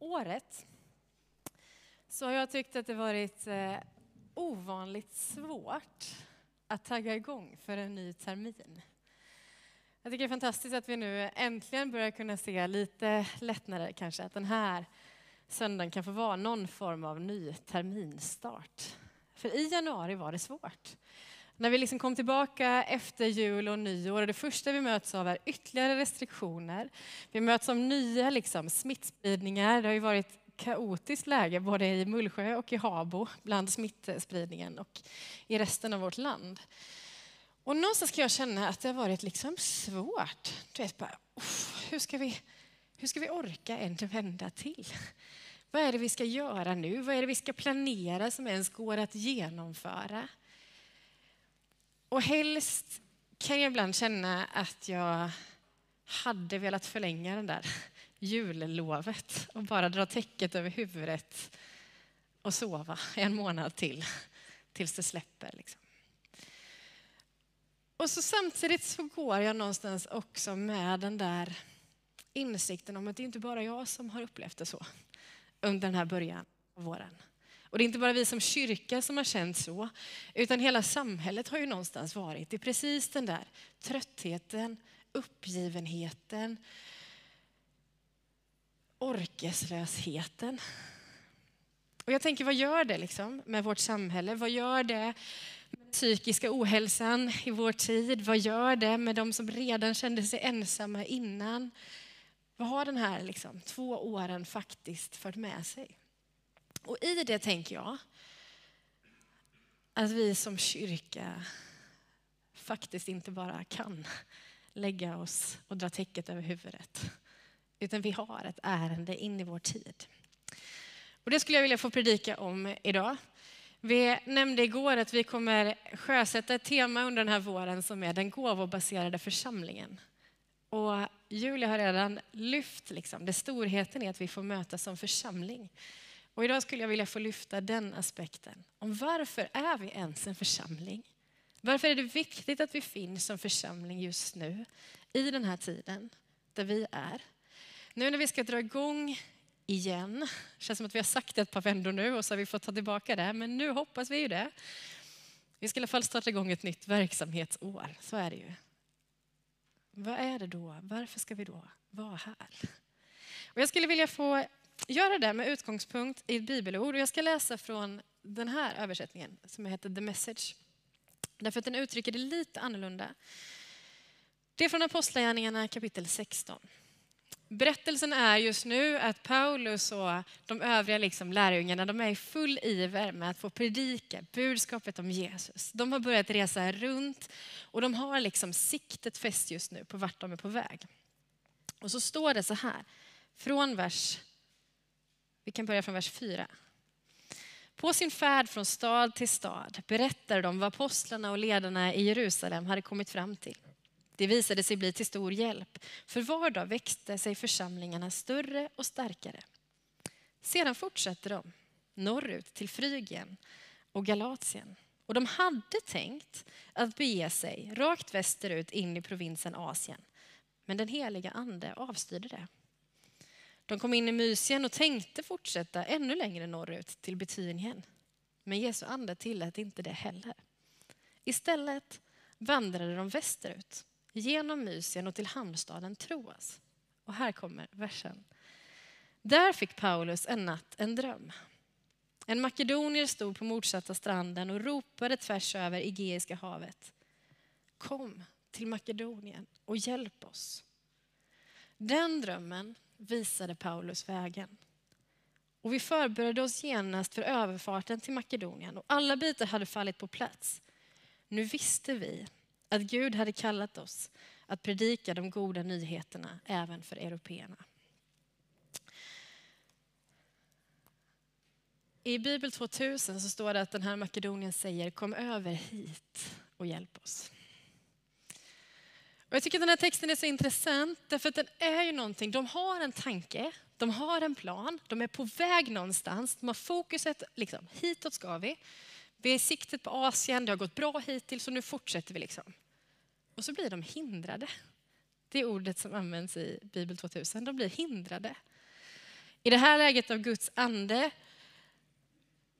året så har jag tyckt att det varit eh, ovanligt svårt att tagga igång för en ny termin. Jag tycker det är fantastiskt att vi nu äntligen börjar kunna se lite lättnader kanske, att den här söndagen kan få vara någon form av ny terminstart. För i januari var det svårt. När vi liksom kom tillbaka efter jul och nyår, och det första vi möts av är ytterligare restriktioner. Vi möts av nya liksom, smittspridningar. Det har ju varit kaotiskt läge både i Mullsjö och i Habo bland smittspridningen och i resten av vårt land. Och någonstans kan jag känna att det har varit liksom svårt. Du vet, bara, hur, ska vi, hur ska vi orka en vända till? Vad är det vi ska göra nu? Vad är det vi ska planera som ens går att genomföra? Och helst kan jag ibland känna att jag hade velat förlänga den där jullovet och bara dra täcket över huvudet och sova en månad till tills det släpper. Liksom. Och så samtidigt så går jag någonstans också med den där insikten om att det inte bara jag som har upplevt det så under den här början av våren. Och det är inte bara vi som kyrka som har känt så, utan hela samhället har ju någonstans varit i precis den där tröttheten, uppgivenheten, orkeslösheten. Och jag tänker, vad gör det liksom med vårt samhälle? Vad gör det med psykiska ohälsan i vår tid? Vad gör det med de som redan kände sig ensamma innan? Vad har den här liksom, två åren faktiskt fört med sig? Och i det tänker jag att vi som kyrka faktiskt inte bara kan lägga oss och dra täcket över huvudet utan vi har ett ärende in i vår tid. Och det skulle jag vilja få predika om idag. Vi nämnde igår att vi kommer sjösätta ett tema under den här våren som är den gåvobaserade församlingen. Och Julia har redan lyft liksom, det storheten i att vi får mötas som församling. Och idag skulle jag vilja få lyfta den aspekten. Om varför är vi ens en församling? Varför är det viktigt att vi finns som församling just nu i den här tiden där vi är? Nu när vi ska dra igång igen, det känns som att vi har sagt det ett par vändor nu och så har vi fått ta tillbaka det, men nu hoppas vi ju det. Vi ska i alla fall starta igång ett nytt verksamhetsår, så är det ju. Vad är det då? Varför ska vi då vara här? Och jag skulle vilja få göra det med utgångspunkt i ett bibelord och jag ska läsa från den här översättningen som heter The Message. Därför att den uttrycker det lite annorlunda. Det är från Apostlagärningarna kapitel 16. Berättelsen är just nu att Paulus och de övriga liksom lärjungarna de är i full iver med att få predika budskapet om Jesus. De har börjat resa runt och de har liksom siktet fäst just nu på vart de är på väg. Och så står det så här, från vers, vi kan börja från vers 4. På sin färd från stad till stad berättade de vad apostlarna och ledarna i Jerusalem hade kommit fram till. Det visade sig bli till stor hjälp, för var dag växte sig församlingarna större och starkare. Sedan fortsatte de norrut till Frygien och Galatien. Och de hade tänkt att bege sig rakt västerut in i provinsen Asien. Men den heliga ande avstyrde det. De kom in i Mysien och tänkte fortsätta ännu längre norrut till Betynien. Men Jesu ande tillät inte det heller. Istället vandrade de västerut genom Mysien och till hamnstaden Troas. Och här kommer versen. Där fick Paulus en natt en dröm. En makedonier stod på motsatta stranden och ropade tvärs över Egeiska havet. Kom till Makedonien och hjälp oss. Den drömmen visade Paulus vägen. Och vi förberedde oss genast för överfarten till Makedonien och alla bitar hade fallit på plats. Nu visste vi att Gud hade kallat oss att predika de goda nyheterna även för européerna. I Bibel 2000 så står det att den här Makedonien säger kom över hit och hjälp oss. Och jag tycker att den här texten är så intressant därför att den är ju någonting, de har en tanke, de har en plan, de är på väg någonstans, de har fokuset liksom, hitåt ska vi. Vi är i siktet på Asien, det har gått bra hittills och nu fortsätter vi. liksom. Och så blir de hindrade. Det är ordet som används i Bibel 2000. De blir hindrade. I det här läget av Guds ande,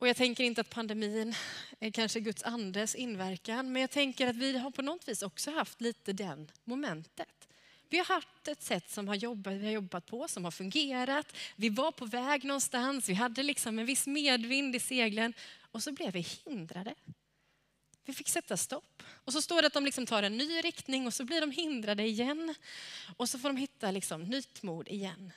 och jag tänker inte att pandemin är kanske Guds andes inverkan, men jag tänker att vi har på något vis också haft lite den momentet. Vi har haft ett sätt som har jobbat, vi har jobbat på som har fungerat. Vi var på väg någonstans, vi hade liksom en viss medvind i seglen och så blev vi hindrade. Vi fick sätta stopp. Och så står det att de liksom tar en ny riktning och så blir de hindrade igen. Och så får de hitta liksom nytt mod igen.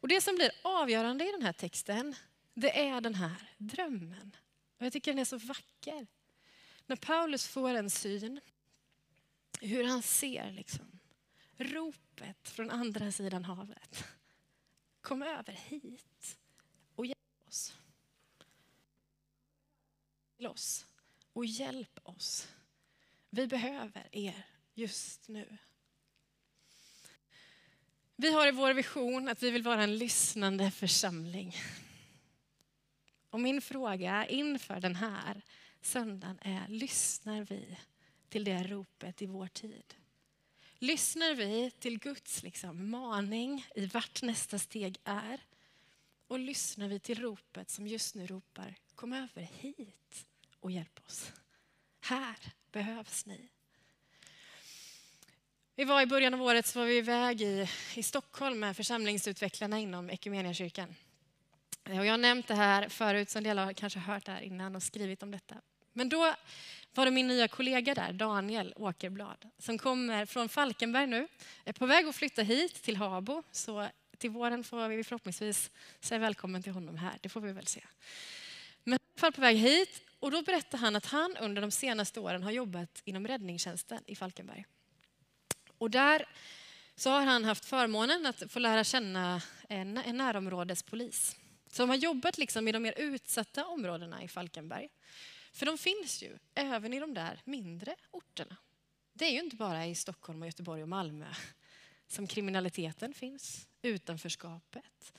Och det som blir avgörande i den här texten, det är den här drömmen. Och jag tycker den är så vacker. När Paulus får en syn, hur han ser liksom, ropet från andra sidan havet. Kom över hit och hjälp oss. Till oss och hjälp oss. Vi behöver er just nu. Vi har i vår vision att vi vill vara en lyssnande församling. Och min fråga inför den här söndagen är, lyssnar vi till det ropet i vår tid? Lyssnar vi till Guds liksom, maning i vart nästa steg är? Och lyssnar vi till ropet som just nu ropar, kom över hit och hjälp oss. Här behövs ni. Vi var i början av året så var vi iväg i, i Stockholm med församlingsutvecklarna inom Equmeniakyrkan. Eh, och jag har nämnt det här förut, så en del har kanske hört det här innan och skrivit om detta. Men då var det min nya kollega där, Daniel Åkerblad, som kommer från Falkenberg nu, är på väg att flytta hit till Habo. Så till våren får vi förhoppningsvis säga välkommen till honom här, det får vi väl se. Men han är på väg hit och då berättar han att han under de senaste åren har jobbat inom räddningstjänsten i Falkenberg. Och där så har han haft förmånen att få lära känna en, en närområdespolis som har jobbat liksom i de mer utsatta områdena i Falkenberg. För de finns ju även i de där mindre orterna. Det är ju inte bara i Stockholm, och Göteborg och Malmö som kriminaliteten finns, utanförskapet.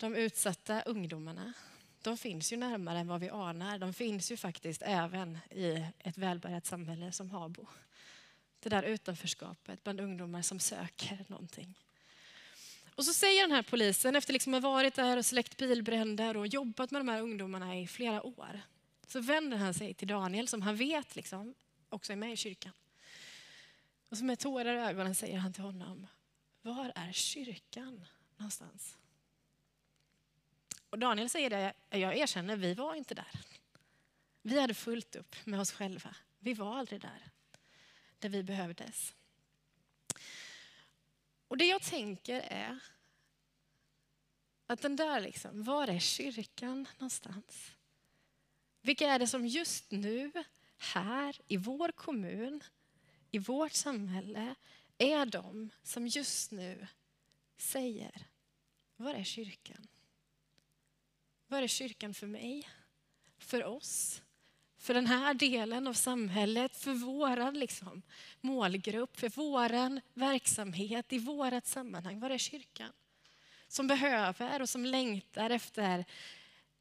De utsatta ungdomarna, de finns ju närmare än vad vi anar. De finns ju faktiskt även i ett välbärgat samhälle som Habo. Det där utanförskapet bland ungdomar som söker någonting. Och så säger den här polisen, efter liksom att ha varit där och släckt bilbränder och jobbat med de här ungdomarna i flera år, så vänder han sig till Daniel som han vet liksom, också är med i kyrkan. Och så med tårar i ögonen säger han till honom, var är kyrkan någonstans? Och Daniel säger det, jag erkänner, vi var inte där. Vi hade fullt upp med oss själva. Vi var aldrig där, där vi behövdes. Och det jag tänker är att den där, liksom, var är kyrkan någonstans? Vilka är det som just nu, här i vår kommun, i vårt samhälle, är de som just nu säger, var är kyrkan? Var är kyrkan för mig? För oss? För den här delen av samhället, för vår liksom, målgrupp, för vår verksamhet, i vårt sammanhang. Var är kyrkan? Som behöver och som längtar efter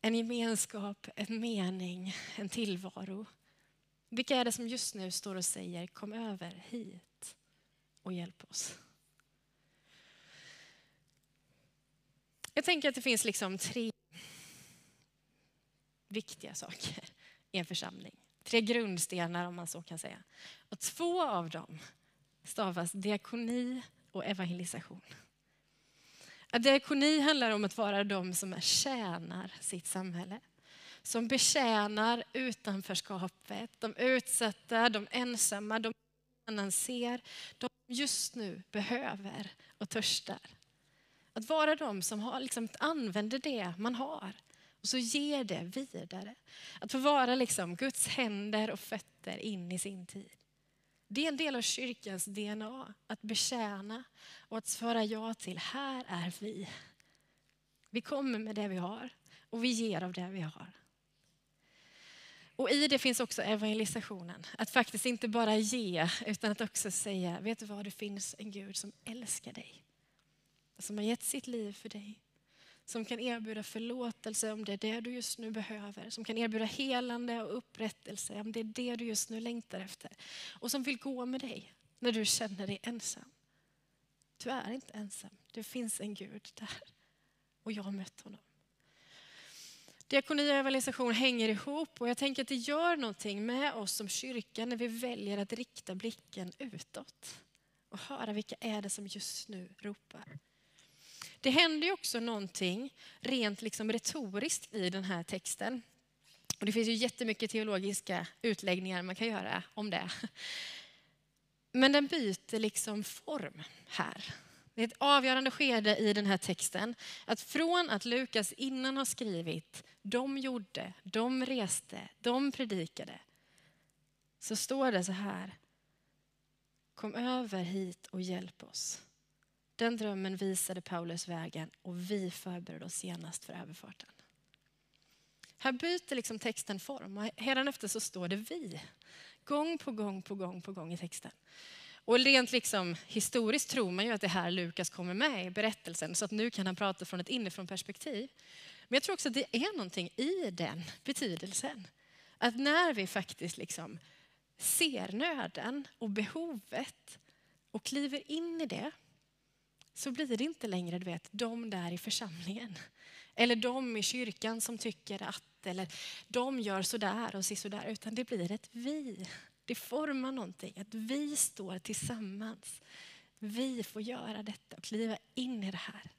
en gemenskap, en mening, en tillvaro. Vilka är det som just nu står och säger kom över hit och hjälp oss? Jag tänker att det finns liksom tre viktiga saker i en församling. Tre grundstenar om man så kan säga. Och två av dem stavas diakoni och evangelisation. Att diakoni handlar om att vara de som tjänar sitt samhälle. Som betjänar utanförskapet, de utsatta, de ensamma, de annan ser, de just nu behöver och törstar. Att vara de som har, liksom, använder det man har och så ger det vidare. Att få vara liksom Guds händer och fötter in i sin tid. Det är en del av kyrkans DNA, att betjäna och att svara ja till, här är vi. Vi kommer med det vi har och vi ger av det vi har. Och i det finns också evangelisationen. Att faktiskt inte bara ge, utan att också säga, vet du vad, det finns en Gud som älskar dig. Som har gett sitt liv för dig som kan erbjuda förlåtelse om det är det du just nu behöver. Som kan erbjuda helande och upprättelse om det är det du just nu längtar efter. Och som vill gå med dig när du känner dig ensam. Du är inte ensam. Det finns en Gud där. och jag har mött honom. Diakoni och evangelisation hänger ihop och jag tänker att det gör någonting med oss som kyrka när vi väljer att rikta blicken utåt och höra vilka är det som just nu ropar. Det händer ju också någonting rent liksom retoriskt i den här texten. Och det finns ju jättemycket teologiska utläggningar man kan göra om det. Men den byter liksom form här. Det är ett avgörande skede i den här texten. Att från att Lukas innan har skrivit, de gjorde, de reste, de predikade. Så står det så här. Kom över hit och hjälp oss. Den drömmen visade Paulus vägen och vi förberedde oss genast för överfarten. Här byter liksom texten form och efter så står det vi. Gång på gång på gång på gång i texten. Och rent liksom, historiskt tror man ju att det här Lukas kommer med i berättelsen så att nu kan han prata från ett inifrån perspektiv. Men jag tror också att det är någonting i den betydelsen. Att när vi faktiskt liksom ser nöden och behovet och kliver in i det så blir det inte längre du vet, de där i församlingen. Eller de i kyrkan som tycker att, eller de gör sådär och sådär. Utan det blir ett vi. Det formar någonting, att vi står tillsammans. Vi får göra detta och kliva in i det här.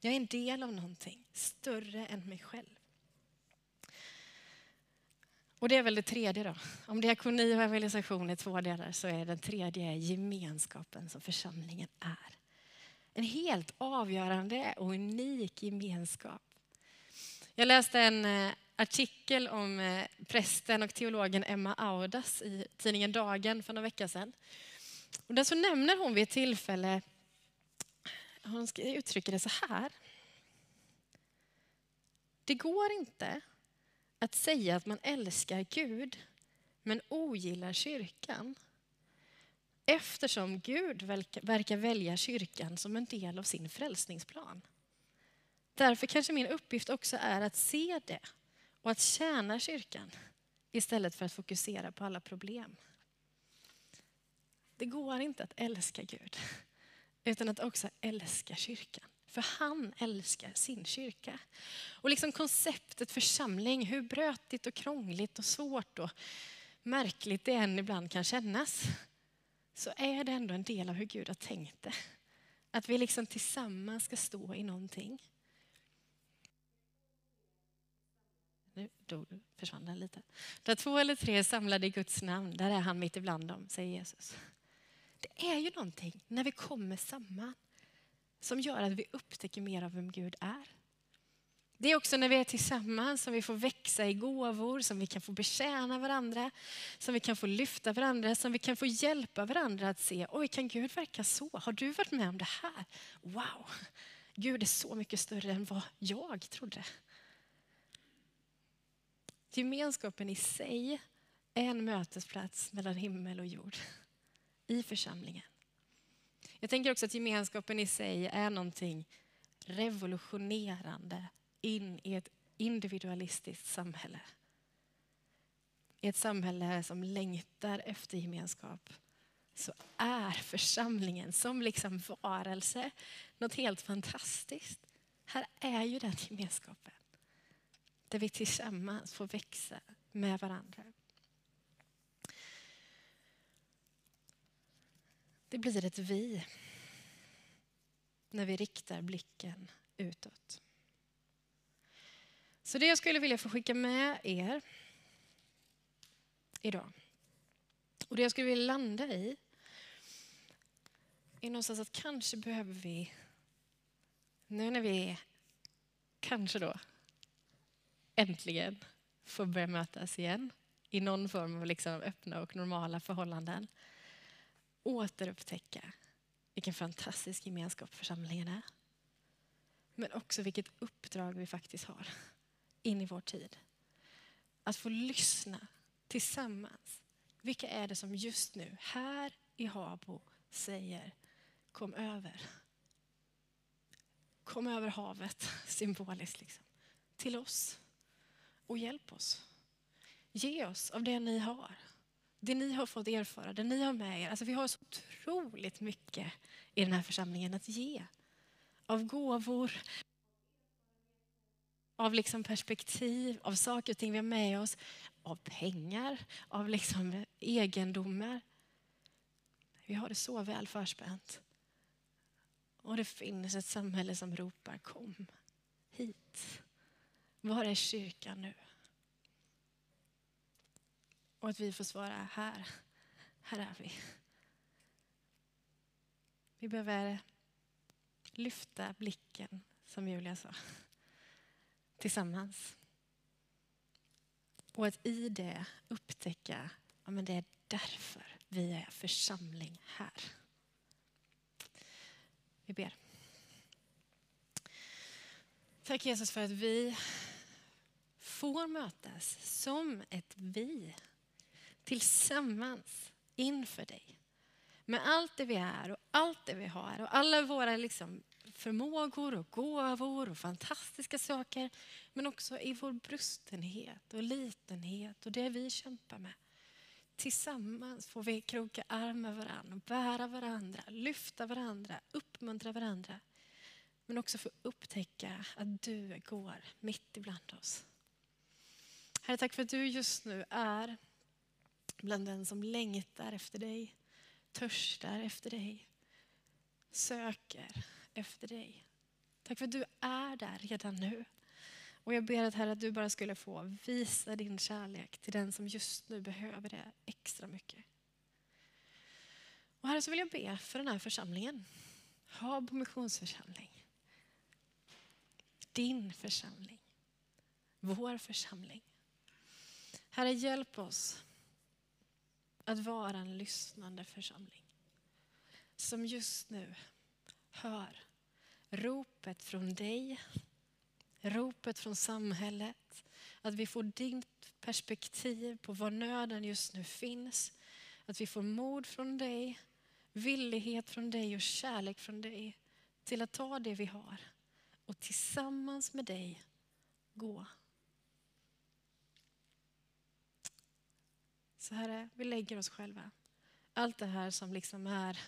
Jag är en del av någonting större än mig själv. Och det är väl det tredje då. Om diakoni och evangelisation är två delar så är den tredje gemenskapen som församlingen är. En helt avgörande och unik gemenskap. Jag läste en eh, artikel om eh, prästen och teologen Emma Audas i tidningen Dagen för några veckor sedan. Och där så nämner hon vid ett tillfälle, hon uttrycker det så här. Det går inte att säga att man älskar Gud men ogillar kyrkan. Eftersom Gud verkar välja kyrkan som en del av sin frälsningsplan. Därför kanske min uppgift också är att se det och att tjäna kyrkan istället för att fokusera på alla problem. Det går inte att älska Gud utan att också älska kyrkan. För han älskar sin kyrka. Och liksom konceptet församling, hur brötigt och krångligt och svårt och märkligt det än ibland kan kännas, så är det ändå en del av hur Gud har tänkt det. Att vi liksom tillsammans ska stå i någonting. Nu försvann den lite. Där två eller tre är samlade i Guds namn, där är han mitt ibland dem, säger Jesus. Det är ju någonting när vi kommer samman som gör att vi upptäcker mer av vem Gud är. Det är också när vi är tillsammans som vi får växa i gåvor, som vi kan få betjäna varandra, som vi kan få lyfta varandra, som vi kan få hjälpa varandra att se, oj kan Gud verka så? Har du varit med om det här? Wow, Gud är så mycket större än vad jag trodde. Gemenskapen i sig är en mötesplats mellan himmel och jord i församlingen. Jag tänker också att gemenskapen i sig är någonting revolutionerande in i ett individualistiskt samhälle. I ett samhälle som längtar efter gemenskap så är församlingen som liksom varelse något helt fantastiskt. Här är ju den gemenskapen. Där vi tillsammans får växa med varandra. Det blir ett vi när vi riktar blicken utåt. Så det jag skulle vilja få skicka med er idag och det jag skulle vilja landa i är någonstans att kanske behöver vi, nu när vi kanske då äntligen får börja mötas igen i någon form av liksom öppna och normala förhållanden, återupptäcka vilken fantastisk gemenskap församlingen är. Men också vilket uppdrag vi faktiskt har in i vår tid. Att få lyssna tillsammans. Vilka är det som just nu, här i Habo, säger kom över. Kom över havet, symboliskt, liksom, till oss och hjälp oss. Ge oss av det ni har. Det ni har fått erfara, det ni har med er. Alltså vi har så otroligt mycket i den här församlingen att ge. Av gåvor, av liksom perspektiv, av saker och ting vi har med oss, av pengar, av liksom egendomar. Vi har det så väl förspänt. Och det finns ett samhälle som ropar kom hit. Var är kyrkan nu? Och att vi får svara här, här är vi. Vi behöver lyfta blicken, som Julia sa, tillsammans. Och att i det upptäcka, ja men det är därför vi är församling här. Vi ber. Tack Jesus för att vi får mötas som ett vi tillsammans inför dig. Med allt det vi är och allt det vi har och alla våra liksom förmågor och gåvor och fantastiska saker. Men också i vår brustenhet och litenhet och det vi kämpar med. Tillsammans får vi kroka arm med varandra, bära varandra, lyfta varandra, uppmuntra varandra. Men också få upptäcka att du går mitt ibland oss. Herre, tack för att du just nu är bland den som längtar efter dig, törstar efter dig, söker efter dig. Tack för att du är där redan nu. Och jag ber att Herre att du bara skulle få visa din kärlek till den som just nu behöver det extra mycket. Och Herre så vill jag be för den här församlingen. Habo missionsförsamling. Din församling. Vår församling. Herre hjälp oss att vara en lyssnande församling. Som just nu hör ropet från dig, ropet från samhället. Att vi får ditt perspektiv på var nöden just nu finns. Att vi får mod från dig, villighet från dig och kärlek från dig till att ta det vi har och tillsammans med dig gå. Så Herre, vi lägger oss själva. Allt det här som liksom är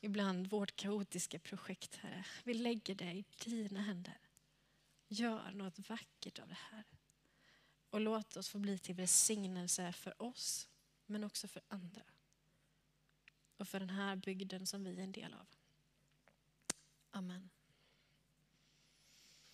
ibland vårt kaotiska projekt, Herre. Vi lägger det i dina händer. Gör något vackert av det här. Och låt oss få bli till välsignelse för oss, men också för andra. Och för den här bygden som vi är en del av. Amen.